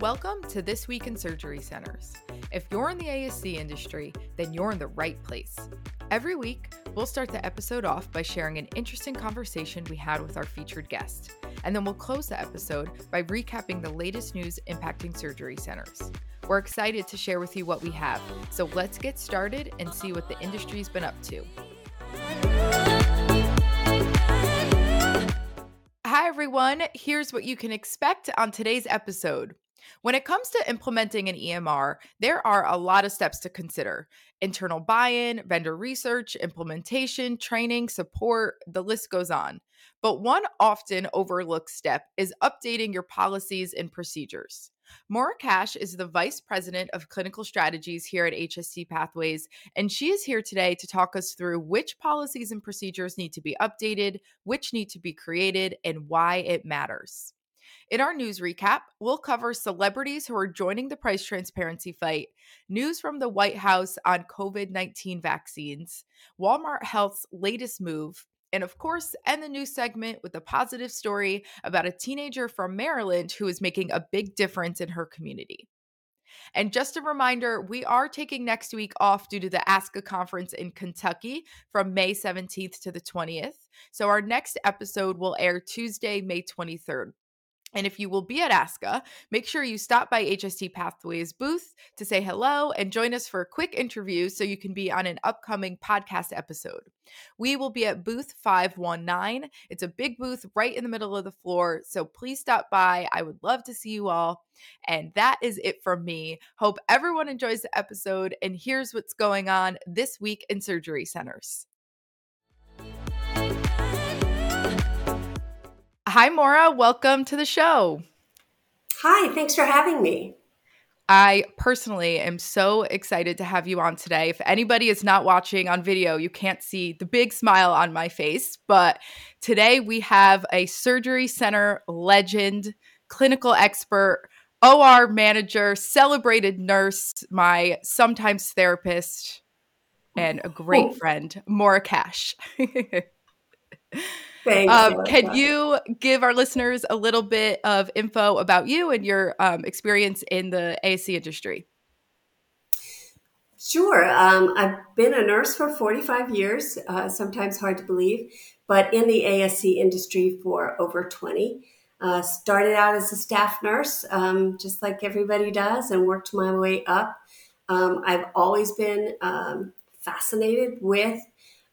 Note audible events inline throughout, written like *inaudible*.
Welcome to This Week in Surgery Centers. If you're in the ASC industry, then you're in the right place. Every week, we'll start the episode off by sharing an interesting conversation we had with our featured guest. And then we'll close the episode by recapping the latest news impacting surgery centers. We're excited to share with you what we have. So let's get started and see what the industry's been up to. Hi, everyone. Here's what you can expect on today's episode. When it comes to implementing an EMR, there are a lot of steps to consider internal buy in, vendor research, implementation, training, support, the list goes on. But one often overlooked step is updating your policies and procedures. Maura Cash is the Vice President of Clinical Strategies here at HST Pathways, and she is here today to talk us through which policies and procedures need to be updated, which need to be created, and why it matters. In our news recap, we'll cover celebrities who are joining the price transparency fight, news from the White House on COVID 19 vaccines, Walmart Health's latest move, and of course, end the news segment with a positive story about a teenager from Maryland who is making a big difference in her community. And just a reminder, we are taking next week off due to the ASCA conference in Kentucky from May 17th to the 20th. So our next episode will air Tuesday, May 23rd. And if you will be at ASCA, make sure you stop by HST Pathways booth to say hello and join us for a quick interview so you can be on an upcoming podcast episode. We will be at booth 519. It's a big booth right in the middle of the floor, so please stop by. I would love to see you all. And that is it from me. Hope everyone enjoys the episode and here's what's going on this week in surgery centers. Hi, Maura. Welcome to the show. Hi, thanks for having me. I personally am so excited to have you on today. If anybody is not watching on video, you can't see the big smile on my face. But today we have a surgery center legend, clinical expert, OR manager, celebrated nurse, my sometimes therapist, and a great oh. friend, Maura Cash. *laughs* Thanks. Um, can you give our listeners a little bit of info about you and your um, experience in the ASC industry? Sure. Um, I've been a nurse for 45 years, uh, sometimes hard to believe, but in the ASC industry for over 20. Uh, started out as a staff nurse, um, just like everybody does, and worked my way up. Um, I've always been um, fascinated with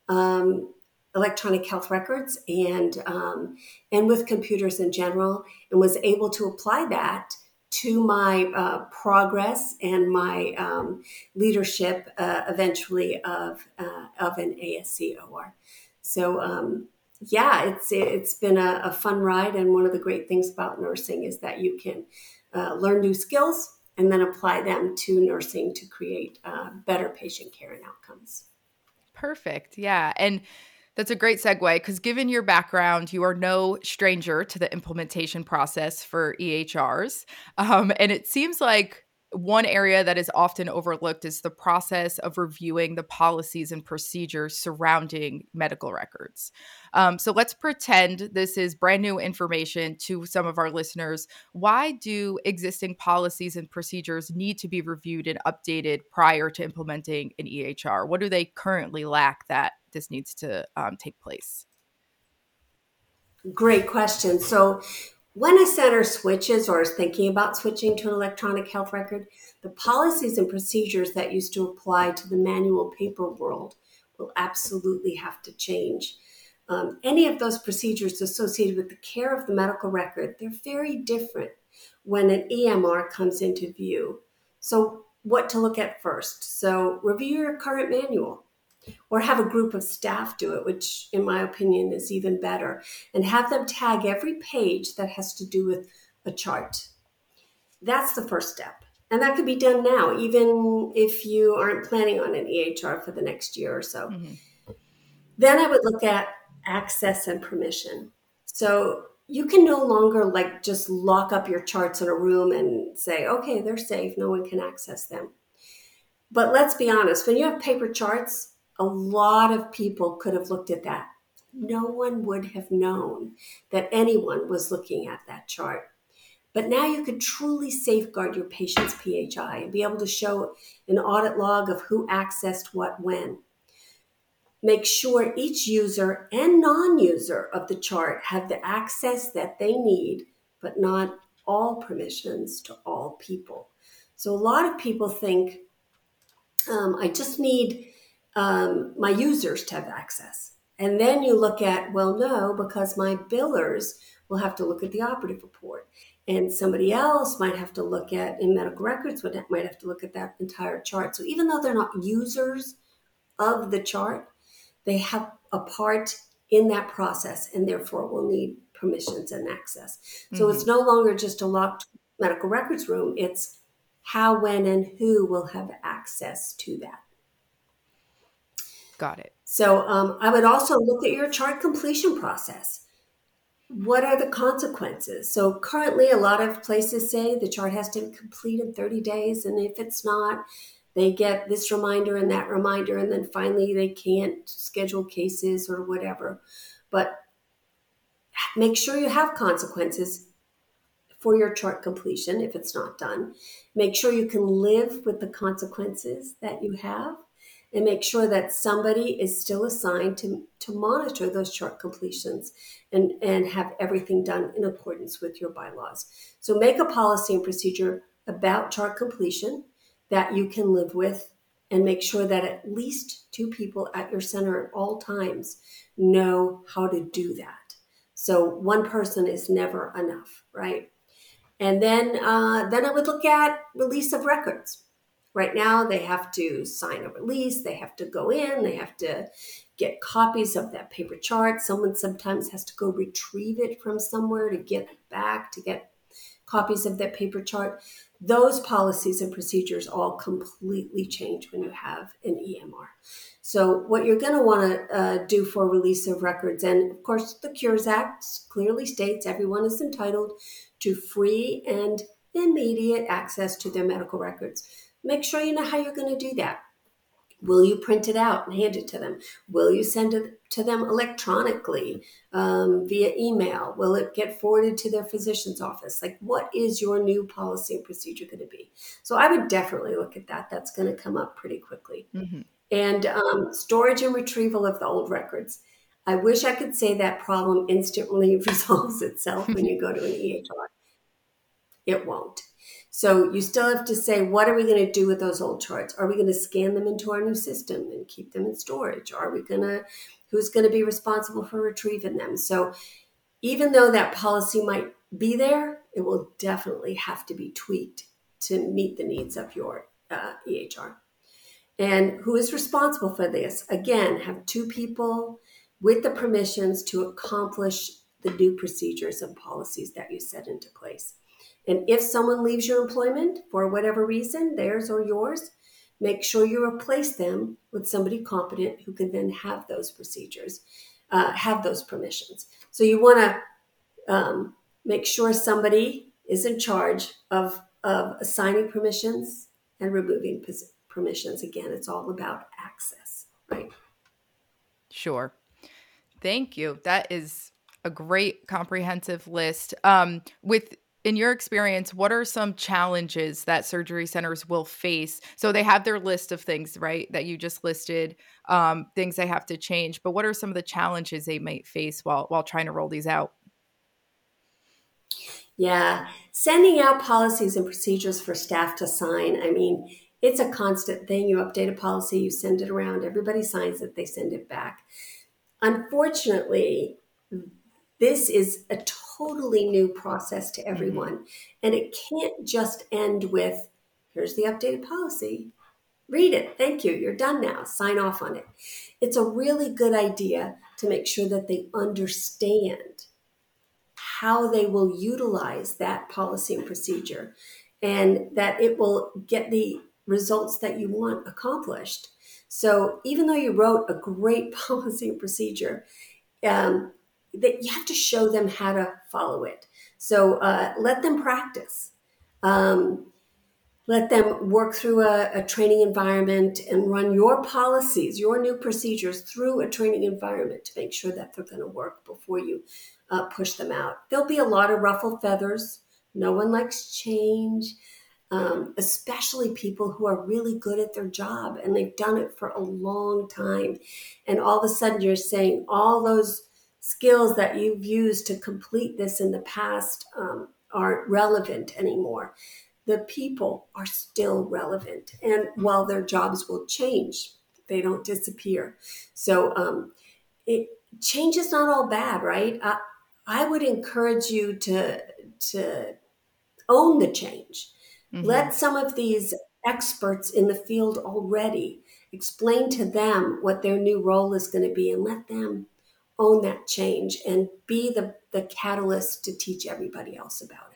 um, electronic health records and um, and with computers in general, and was able to apply that to my uh, progress and my um, leadership uh, eventually of uh, of an ASC OR. So um, yeah, it's it's been a, a, fun ride, and one of the great things about nursing is that you can uh, learn new skills and then apply them to nursing to create uh, better patient care and outcomes. Perfect. Yeah, and that's a great segue because, given your background, you are no stranger to the implementation process for EHRs. Um, and it seems like one area that is often overlooked is the process of reviewing the policies and procedures surrounding medical records. Um, so let's pretend this is brand new information to some of our listeners. Why do existing policies and procedures need to be reviewed and updated prior to implementing an EHR? What do they currently lack that this needs to um, take place? Great question. So, when a center switches or is thinking about switching to an electronic health record, the policies and procedures that used to apply to the manual paper world will absolutely have to change. Um, any of those procedures associated with the care of the medical record, they're very different when an EMR comes into view. So, what to look at first? So, review your current manual or have a group of staff do it, which, in my opinion, is even better, and have them tag every page that has to do with a chart. That's the first step. And that could be done now, even if you aren't planning on an EHR for the next year or so. Mm-hmm. Then I would look at access and permission. So you can no longer like just lock up your charts in a room and say, okay, they're safe, no one can access them. But let's be honest, when you have paper charts, a lot of people could have looked at that. No one would have known that anyone was looking at that chart. But now you could truly safeguard your patient's PHI and be able to show an audit log of who accessed what when. Make sure each user and non user of the chart have the access that they need, but not all permissions to all people. So a lot of people think um, I just need um, my users to have access. And then you look at, well, no, because my billers will have to look at the operative report. And somebody else might have to look at, in medical records, might have to look at that entire chart. So even though they're not users of the chart, they have a part in that process and therefore will need permissions and access. So mm-hmm. it's no longer just a locked medical records room, it's how, when, and who will have access to that. Got it. So um, I would also look at your chart completion process. What are the consequences? So currently, a lot of places say the chart has to be complete in 30 days, and if it's not, they get this reminder and that reminder, and then finally they can't schedule cases or whatever. But make sure you have consequences for your chart completion if it's not done. Make sure you can live with the consequences that you have and make sure that somebody is still assigned to, to monitor those chart completions and, and have everything done in accordance with your bylaws. So make a policy and procedure about chart completion that you can live with and make sure that at least two people at your center at all times know how to do that. So one person is never enough, right? And then, uh, then I would look at release of records. Right now, they have to sign a release, they have to go in, they have to get copies of that paper chart. Someone sometimes has to go retrieve it from somewhere to get back, to get copies of that paper chart. Those policies and procedures all completely change when you have an EMR. So, what you're going to want to uh, do for release of records, and of course, the Cures Act clearly states everyone is entitled to free and immediate access to their medical records. Make sure you know how you're going to do that. Will you print it out and hand it to them? Will you send it to them electronically um, via email? Will it get forwarded to their physician's office? Like, what is your new policy and procedure going to be? So, I would definitely look at that. That's going to come up pretty quickly. Mm-hmm. And um, storage and retrieval of the old records. I wish I could say that problem instantly *laughs* resolves itself when you go to an EHR. It won't. So you still have to say, what are we going to do with those old charts? Are we going to scan them into our new system and keep them in storage? Are we going to, who's going to be responsible for retrieving them? So even though that policy might be there, it will definitely have to be tweaked to meet the needs of your uh, EHR. And who is responsible for this? Again, have two people with the permissions to accomplish the new procedures and policies that you set into place. And if someone leaves your employment for whatever reason, theirs or yours, make sure you replace them with somebody competent who can then have those procedures, uh, have those permissions. So you want to um, make sure somebody is in charge of, of assigning permissions and removing permissions. Again, it's all about access, right? Sure. Thank you. That is a great comprehensive list. Um, with in your experience, what are some challenges that surgery centers will face? So they have their list of things, right, that you just listed, um, things they have to change. But what are some of the challenges they might face while while trying to roll these out? Yeah, sending out policies and procedures for staff to sign. I mean, it's a constant thing. You update a policy, you send it around, everybody signs it, they send it back. Unfortunately, this is a totally new process to mm-hmm. everyone. Mm-hmm. And it can't just end with here's the updated policy. Read it. Thank you. You're done now. Sign off on it. It's a really good idea to make sure that they understand how they will utilize that policy and procedure and that it will get the results that you want accomplished. So even though you wrote a great *laughs* policy and procedure, um, that you have to show them how to follow it. So uh, let them practice. Um, let them work through a, a, training environment and run your policies, your new procedures through a training environment to make sure that they're going to work before you uh, push them out. There'll be a lot of ruffled feathers. No one likes change, um, especially people who are really good at their job and they've done it for a long time. And all of a sudden, you're saying all those skills that you've used to complete this in the past um, aren't relevant anymore. The people are still relevant. And while their jobs will change, they don't disappear. So, um, it, change is not all bad, right? I, I would encourage you to to own the change. Mm-hmm. Let some of these experts in the field already explain to them what their new role is going to be and let them own that change and be the, the catalyst to teach everybody else about it.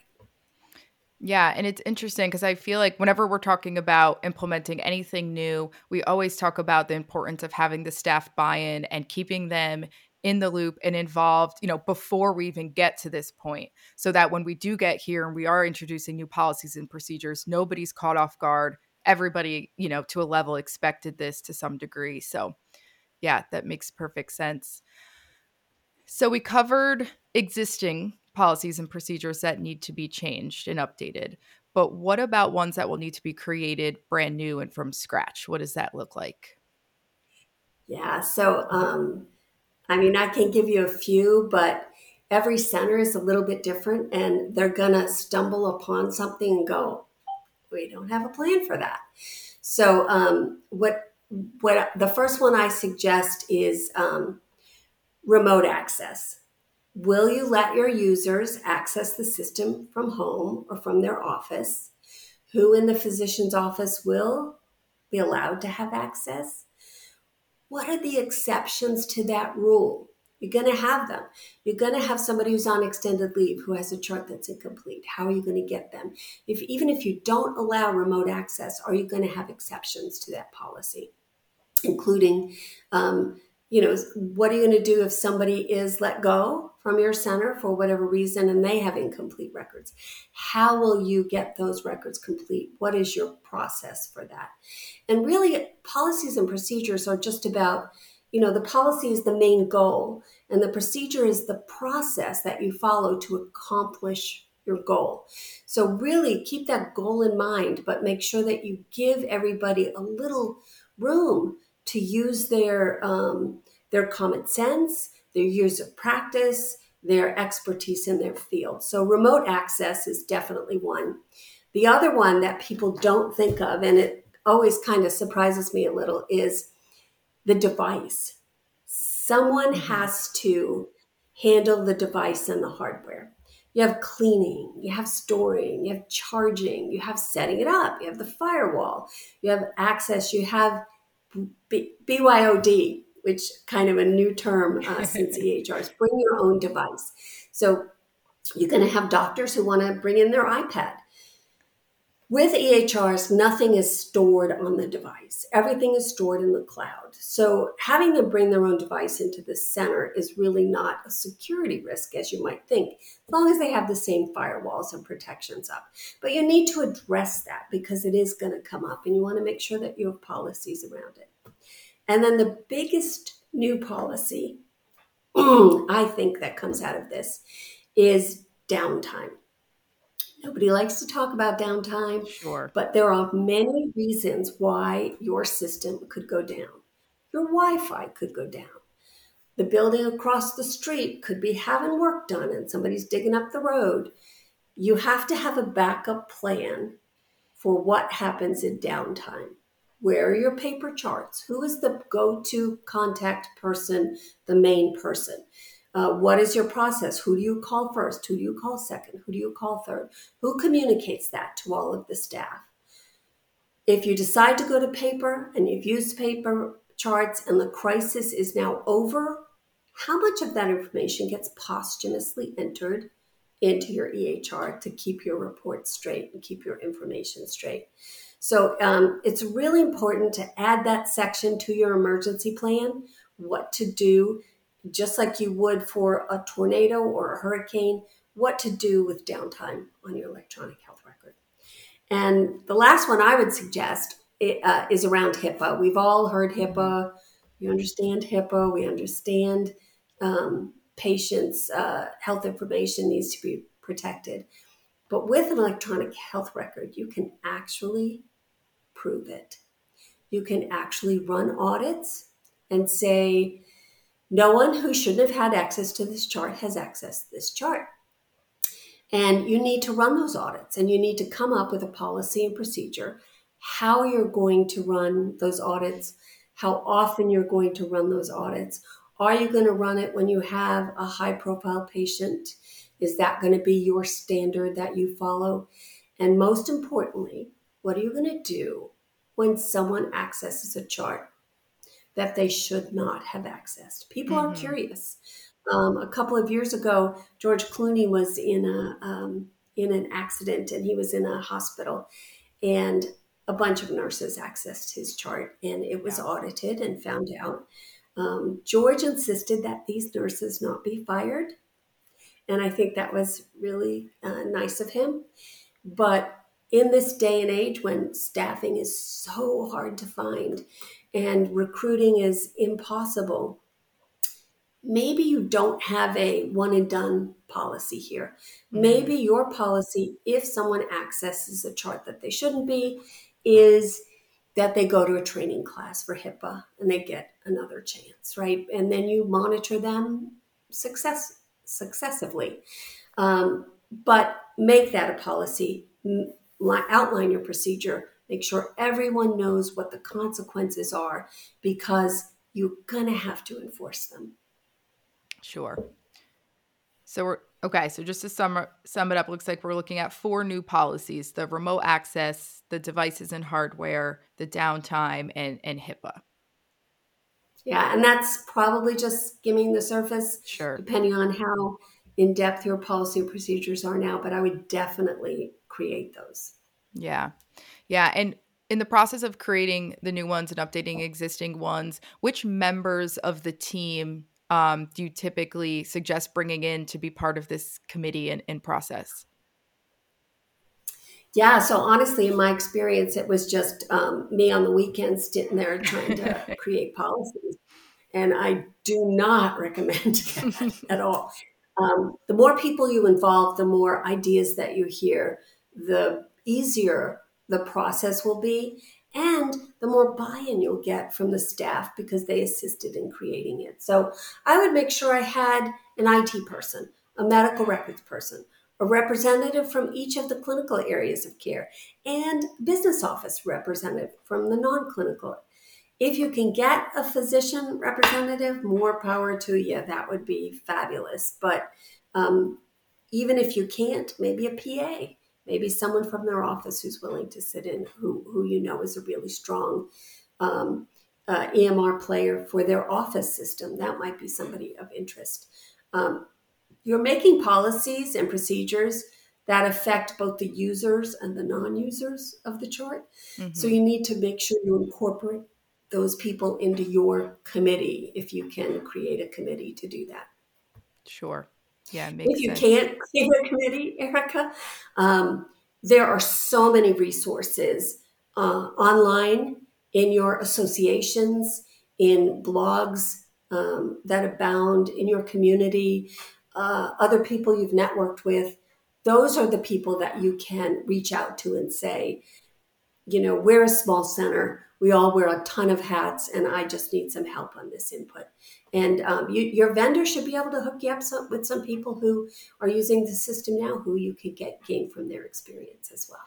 Yeah, and it's interesting because I feel like whenever we're talking about implementing anything new, we always talk about the importance of having the staff buy in and keeping them in the loop and involved, you know, before we even get to this point, so that when we do get here and we are introducing new policies and procedures, nobody's caught off guard. Everybody, you know, to a level expected this to some degree. So, yeah, that makes perfect sense. So, we covered existing policies and procedures that need to be changed and updated. But what about ones that will need to be created brand new and from scratch? What does that look like? Yeah, so um, I mean, I can give you a few, but every center is a little bit different and they're going to stumble upon something and go, we don't have a plan for that. So, um, what, what the first one I suggest is um, remote access. Will you let your users access the system from home or from their office? Who in the physician's office will be allowed to have access? what are the exceptions to that rule? You're going to have them. You're going to have somebody who's on extended leave who has a chart that's incomplete. How are you going to get them? If even if you don't allow remote access, are you going to have exceptions to that policy, including um, you know, what are you going to do if somebody is let go from your center for whatever reason and they have incomplete records? How will you get those records complete? What is your process for that? And really, policies and procedures are just about, you know, the policy is the main goal, and the procedure is the process that you follow to accomplish your goal. So, really keep that goal in mind, but make sure that you give everybody a little room to use their um, their common sense, their years of practice, their expertise in their field. So remote access is definitely one. The other one that people don't think of, and it always kind of surprises me a little, is the device. Someone mm-hmm. has to handle the device and the hardware. You have cleaning, you have storing, you have charging, you have setting it up, you have the firewall, you have access, you have B- BYOD, which kind of a new term uh, *laughs* since EHRs. Bring your own device. So you're going to have doctors who want to bring in their iPad. With EHRs, nothing is stored on the device. Everything is stored in the cloud. So having them bring their own device into the center is really not a security risk as you might think, as long as they have the same firewalls and protections up. But you need to address that because it is going to come up and you want to make sure that you have policies around it. And then the biggest new policy *clears throat* I think that comes out of this is downtime. Nobody likes to talk about downtime. Sure. But there are many reasons why your system could go down. Your Wi Fi could go down. The building across the street could be having work done and somebody's digging up the road. You have to have a backup plan for what happens in downtime. Where are your paper charts? Who is the go to contact person, the main person? Uh, what is your process? Who do you call first? Who do you call second? Who do you call third? Who communicates that to all of the staff? If you decide to go to paper and you've used paper charts and the crisis is now over, how much of that information gets posthumously entered into your EHR to keep your report straight and keep your information straight? So um, it's really important to add that section to your emergency plan, what to do just like you would for a tornado or a hurricane, what to do with downtime on your electronic health record. And the last one I would suggest uh, is around HIPAA. We've all heard HIPAA. We understand HIPAA. We understand um, patients' uh, health information needs to be protected. But with an electronic health record, you can actually prove it. You can actually run audits and say, no one who shouldn't have had access to this chart has accessed this chart. And you need to run those audits and you need to come up with a policy and procedure how you're going to run those audits, how often you're going to run those audits. Are you going to run it when you have a high profile patient? Is that going to be your standard that you follow? And most importantly, what are you going to do when someone accesses a chart that they should not have accessed? People mm-hmm. are curious. Um, a couple of years ago, George Clooney was in a um, in an accident and he was in a hospital, and a bunch of nurses accessed his chart, and it was yeah. audited and found out. Um, George insisted that these nurses not be fired, and I think that was really uh, nice of him. But in this day and age when staffing is so hard to find and recruiting is impossible, maybe you don't have a one and done policy here. Mm-hmm. Maybe your policy, if someone accesses a chart that they shouldn't be, is that they go to a training class for HIPAA and they get another chance, right? And then you monitor them success successively. Um, but make that a policy, outline your procedure, make sure everyone knows what the consequences are because you're going to have to enforce them. Sure. So we're okay. So just to sum sum it up, looks like we're looking at four new policies: the remote access, the devices and hardware, the downtime, and and HIPAA. Yeah, and that's probably just skimming the surface. Sure. Depending on how in depth your policy procedures are now, but I would definitely create those. Yeah. Yeah. And in the process of creating the new ones and updating existing ones, which members of the team um, do you typically suggest bringing in to be part of this committee and, and process? Yeah, so honestly, in my experience, it was just um, me on the weekends sitting there trying to *laughs* create policies. And I do not recommend *laughs* at all. Um, the more people you involve, the more ideas that you hear, the easier the process will be, and the more buy in you'll get from the staff because they assisted in creating it. So I would make sure I had an IT person, a medical records person, a representative from each of the clinical areas of care, and business office representative from the non clinical. If you can get a physician representative, more power to you. That would be fabulous. But um, even if you can't, maybe a PA, maybe someone from their office who's willing to sit in, who, who you know is a really strong um, uh, EMR player for their office system. That might be somebody of interest. Um, you're making policies and procedures that affect both the users and the non-users of the chart. Mm-hmm. So you need to make sure you incorporate those people into your committee if you can create a committee to do that. Sure. Yeah, maybe. if you sense. can't create a committee, Erica, um, there are so many resources uh, online in your associations, in blogs um, that abound in your community uh, other people you've networked with, those are the people that you can reach out to and say, you know, we're a small center. We all wear a ton of hats, and I just need some help on this input. And um, you, your vendor should be able to hook you up some, with some people who are using the system now, who you could get gain from their experience as well.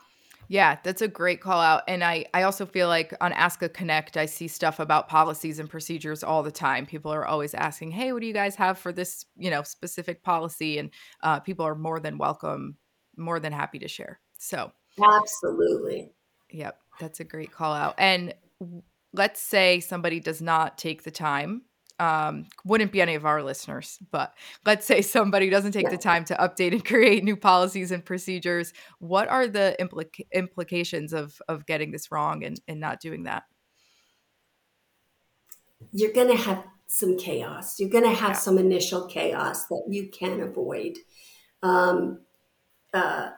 Yeah, that's a great call out. And I, I also feel like on ASCA Connect, I see stuff about policies and procedures all the time. People are always asking, hey, what do you guys have for this, you know, specific policy? And uh, people are more than welcome, more than happy to share. So absolutely. Yep, that's a great call out. And let's say somebody does not take the time um, wouldn't be any of our listeners, but let's say somebody doesn't take yeah. the time to update and *laughs* create new policies and procedures. What are the implica- implications of of getting this wrong and, and not doing that? You're going to have some chaos. You're going to have yeah. some initial chaos that you can avoid. Um, uh,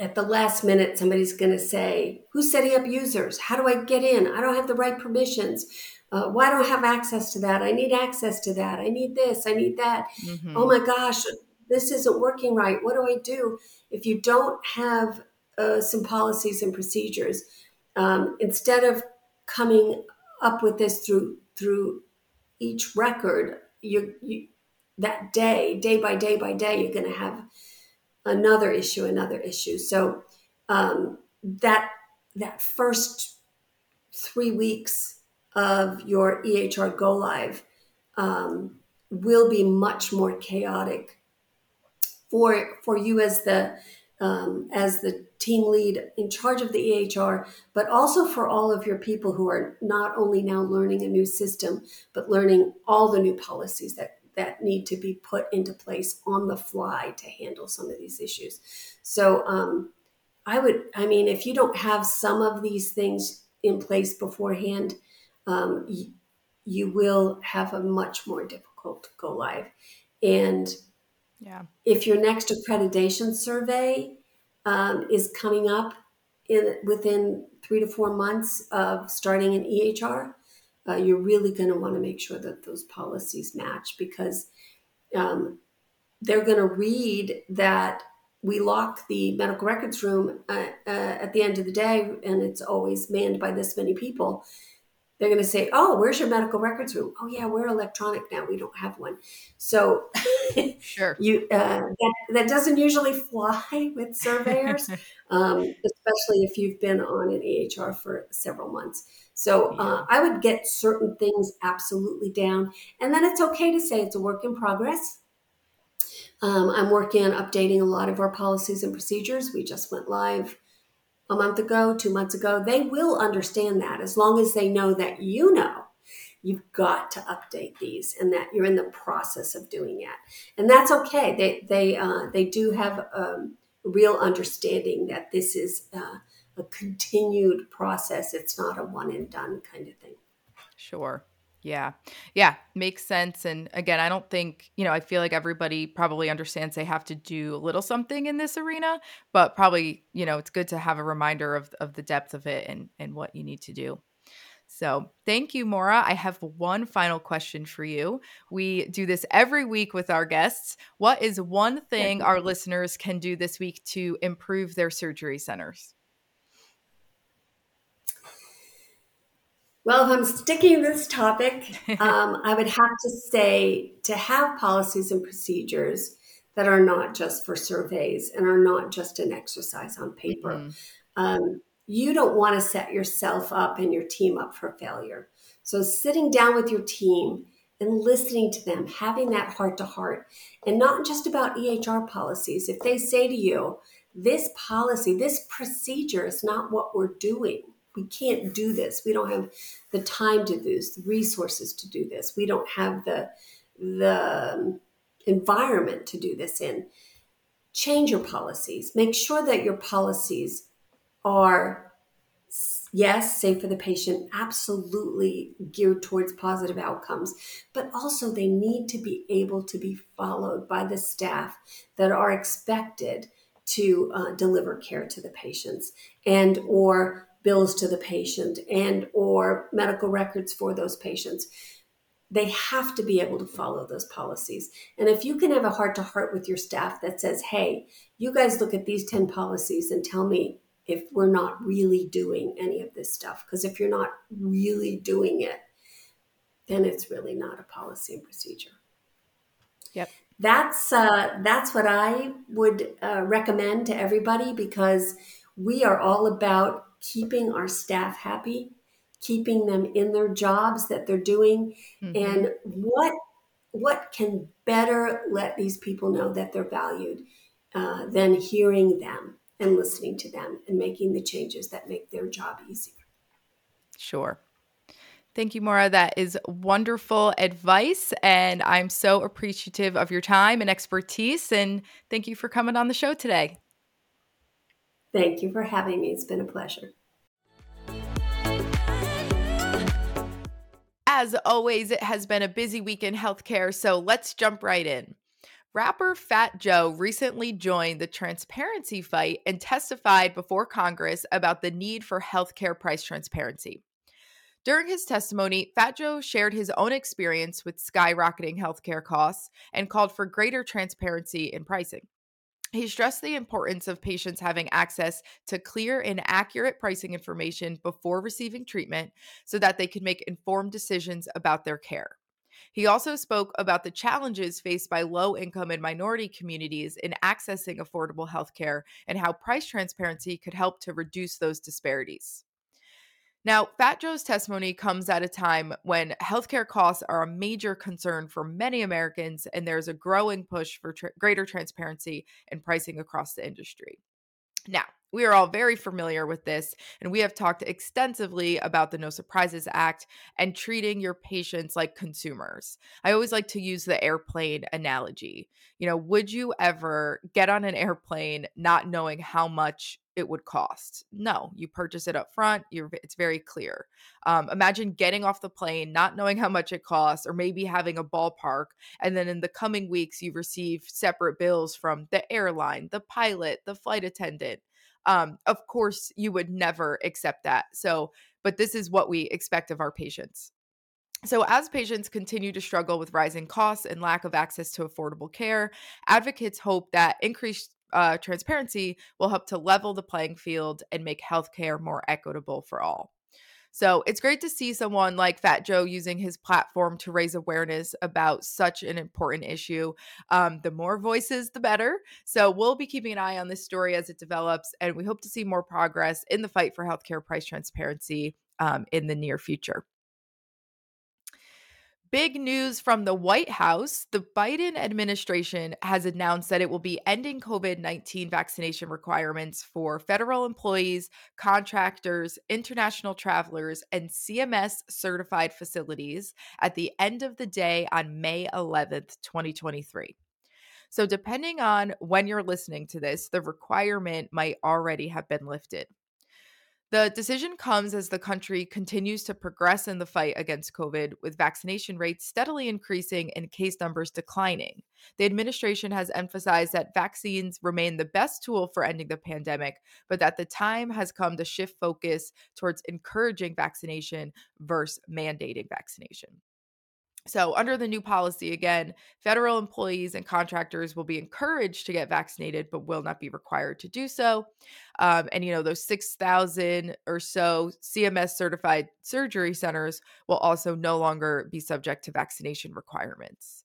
at the last minute, somebody's going to say, Who's setting up users? How do I get in? I don't have the right permissions uh, don't I have access to that? I need access to that. I need this. I need that. Mm-hmm. Oh my gosh, this isn't working right. What do I do? If you don't have uh, some policies and procedures, um, instead of coming up with this through through each record, you, you that day, day by day by day, you're going to have another issue, another issue. So um, that that first three weeks of your EHR go live um, will be much more chaotic for for you as the um, as the team lead in charge of the EHR, but also for all of your people who are not only now learning a new system, but learning all the new policies that that need to be put into place on the fly to handle some of these issues. So um, I would, I mean, if you don't have some of these things in place beforehand, um, you, you will have a much more difficult go live. And yeah. if your next accreditation survey um, is coming up in within three to four months of starting an EHR, uh, you're really going to want to make sure that those policies match because um, they're going to read that we lock the medical records room uh, uh, at the end of the day and it's always manned by this many people. They're going to say oh where's your medical records room? Oh yeah we're electronic now we don't have one. So *laughs* sure. you uh, that, that doesn't usually fly *laughs* with surveyors *laughs* um, especially if you've been on an ehr for several months so uh, i would get certain things absolutely down and then it's okay to say it's a work in progress um, I'm working on updating a lot of our policies and procedures. We just went live a month ago, two months ago. They will understand that as long as they know that you know you've got to update these and that you're in the process of doing it. And that's okay. They they uh, they do have um, real understanding that this is uh, a continued process. It's not a one and done kind of thing. Sure. Yeah. Yeah. Makes sense. And again, I don't think, you know, I feel like everybody probably understands they have to do a little something in this arena, but probably, you know, it's good to have a reminder of, of the depth of it and, and what you need to do. So, thank you, Maura. I have one final question for you. We do this every week with our guests. What is one thing our listeners can do this week to improve their surgery centers? Well, if I'm sticking this topic, *laughs* um, I would have to say to have policies and procedures that are not just for surveys and are not just an exercise on paper. Mm-hmm. Um, you don't want to set yourself up and your team up for failure. So, sitting down with your team and listening to them, having that heart to heart, and not just about EHR policies. If they say to you, this policy, this procedure is not what we're doing we can't do this. We don't have the time to do this, the resources to do this. We don't have the the environment to do this in. Change your policies. Make sure that your policies are yes, safe for the patient, absolutely geared towards positive outcomes, but also they need to be able to be followed by the staff that are expected to uh, deliver care to the patients and or bills to the patient and or medical records for those patients they have to be able to follow those policies. And if you can have a heart to heart with your staff that says hey you guys look at these 10 policies and tell me if we're not really doing any of this stuff because if you're not really doing it then it's really not a policy and procedure. Yep. That's uh, that's what i would uh, recommend to everybody because we are all about keeping our staff happy, keeping them in their jobs that they're doing, mm-hmm. and what what can better let these people know that they're valued uh, than hearing them and listening to them and making the changes that make their job easier. Sure. Thank you, Maura. That is wonderful advice. And I'm so appreciative of your time and expertise. And thank you for coming on the show today. Thank you for having me. It's been a pleasure. As always, it has been a busy week in healthcare, so let's jump right in. Rapper Fat Joe recently joined the transparency fight and testified before Congress about the need for healthcare price transparency. During his testimony, Fat Joe shared his own experience with skyrocketing healthcare costs and called for greater transparency in pricing. He stressed the importance of patients having access to clear and accurate pricing information before receiving treatment so that they can make informed decisions about their care. He also spoke about the challenges faced by low income and minority communities in accessing affordable healthcare and how price transparency could help to reduce those disparities. Now, Fat Joe's testimony comes at a time when healthcare costs are a major concern for many Americans, and there's a growing push for tra- greater transparency and pricing across the industry. Now, we are all very familiar with this, and we have talked extensively about the No Surprises Act and treating your patients like consumers. I always like to use the airplane analogy. You know, would you ever get on an airplane not knowing how much it would cost? No, you purchase it up front. You're, it's very clear. Um, imagine getting off the plane, not knowing how much it costs, or maybe having a ballpark, and then in the coming weeks you receive separate bills from the airline, the pilot, the flight attendant um, of course, you would never accept that. So, but this is what we expect of our patients. So, as patients continue to struggle with rising costs and lack of access to affordable care, advocates hope that increased uh, transparency will help to level the playing field and make healthcare more equitable for all. So it's great to see someone like Fat Joe using his platform to raise awareness about such an important issue. Um, the more voices, the better. So we'll be keeping an eye on this story as it develops, and we hope to see more progress in the fight for healthcare price transparency um, in the near future. Big news from the White House. The Biden administration has announced that it will be ending COVID 19 vaccination requirements for federal employees, contractors, international travelers, and CMS certified facilities at the end of the day on May 11th, 2023. So, depending on when you're listening to this, the requirement might already have been lifted. The decision comes as the country continues to progress in the fight against COVID, with vaccination rates steadily increasing and case numbers declining. The administration has emphasized that vaccines remain the best tool for ending the pandemic, but that the time has come to shift focus towards encouraging vaccination versus mandating vaccination. So, under the new policy, again, federal employees and contractors will be encouraged to get vaccinated, but will not be required to do so. Um, and, you know, those 6,000 or so CMS certified surgery centers will also no longer be subject to vaccination requirements.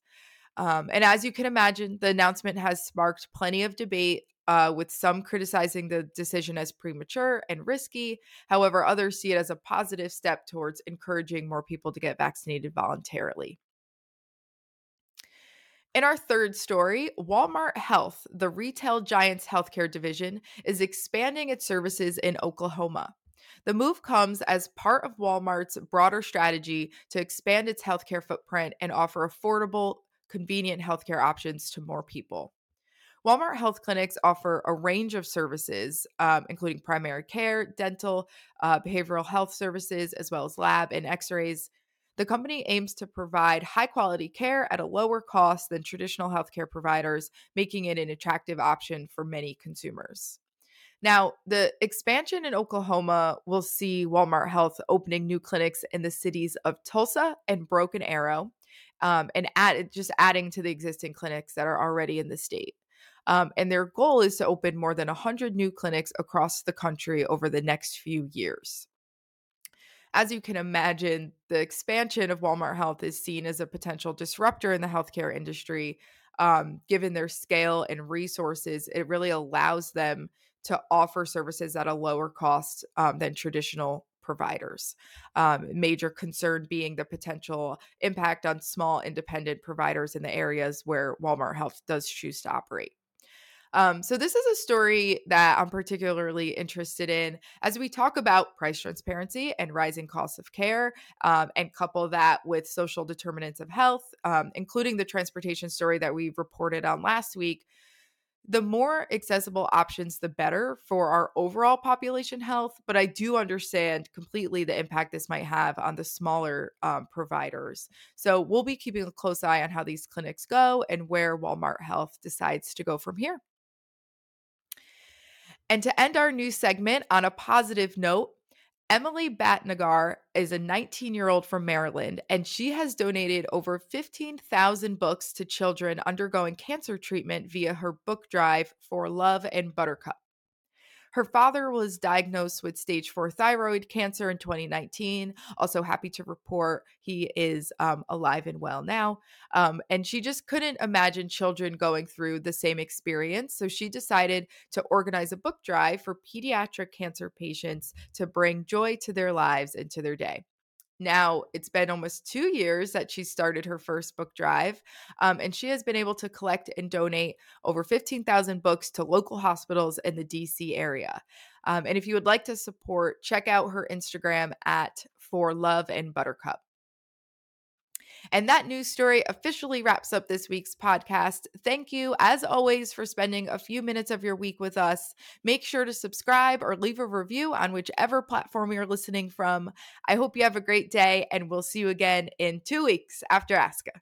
Um, and as you can imagine, the announcement has sparked plenty of debate uh, with some criticizing the decision as premature and risky. However, others see it as a positive step towards encouraging more people to get vaccinated voluntarily. In our third story, Walmart Health, the retail giant's healthcare division, is expanding its services in Oklahoma. The move comes as part of Walmart's broader strategy to expand its healthcare footprint and offer affordable, convenient healthcare options to more people. Walmart Health Clinics offer a range of services, um, including primary care, dental, uh, behavioral health services, as well as lab and x rays. The company aims to provide high quality care at a lower cost than traditional healthcare providers, making it an attractive option for many consumers. Now, the expansion in Oklahoma will see Walmart Health opening new clinics in the cities of Tulsa and Broken Arrow, um, and add, just adding to the existing clinics that are already in the state. Um, and their goal is to open more than 100 new clinics across the country over the next few years. As you can imagine, the expansion of Walmart Health is seen as a potential disruptor in the healthcare industry. Um, given their scale and resources, it really allows them to offer services at a lower cost um, than traditional providers. Um, major concern being the potential impact on small independent providers in the areas where Walmart Health does choose to operate. Um, so, this is a story that I'm particularly interested in as we talk about price transparency and rising costs of care, um, and couple that with social determinants of health, um, including the transportation story that we reported on last week. The more accessible options, the better for our overall population health. But I do understand completely the impact this might have on the smaller um, providers. So we'll be keeping a close eye on how these clinics go and where Walmart Health decides to go from here. And to end our new segment on a positive note, Emily Bhatnagar is a 19 year old from Maryland, and she has donated over 15,000 books to children undergoing cancer treatment via her book drive for Love and Buttercup. Her father was diagnosed with stage four thyroid cancer in 2019. Also, happy to report he is um, alive and well now. Um, and she just couldn't imagine children going through the same experience. So she decided to organize a book drive for pediatric cancer patients to bring joy to their lives and to their day. Now, it's been almost two years that she started her first book drive, um, and she has been able to collect and donate over 15,000 books to local hospitals in the DC area. Um, and if you would like to support, check out her Instagram at For Love and Buttercup. And that news story officially wraps up this week's podcast. Thank you, as always, for spending a few minutes of your week with us. Make sure to subscribe or leave a review on whichever platform you're listening from. I hope you have a great day, and we'll see you again in two weeks after ASCA.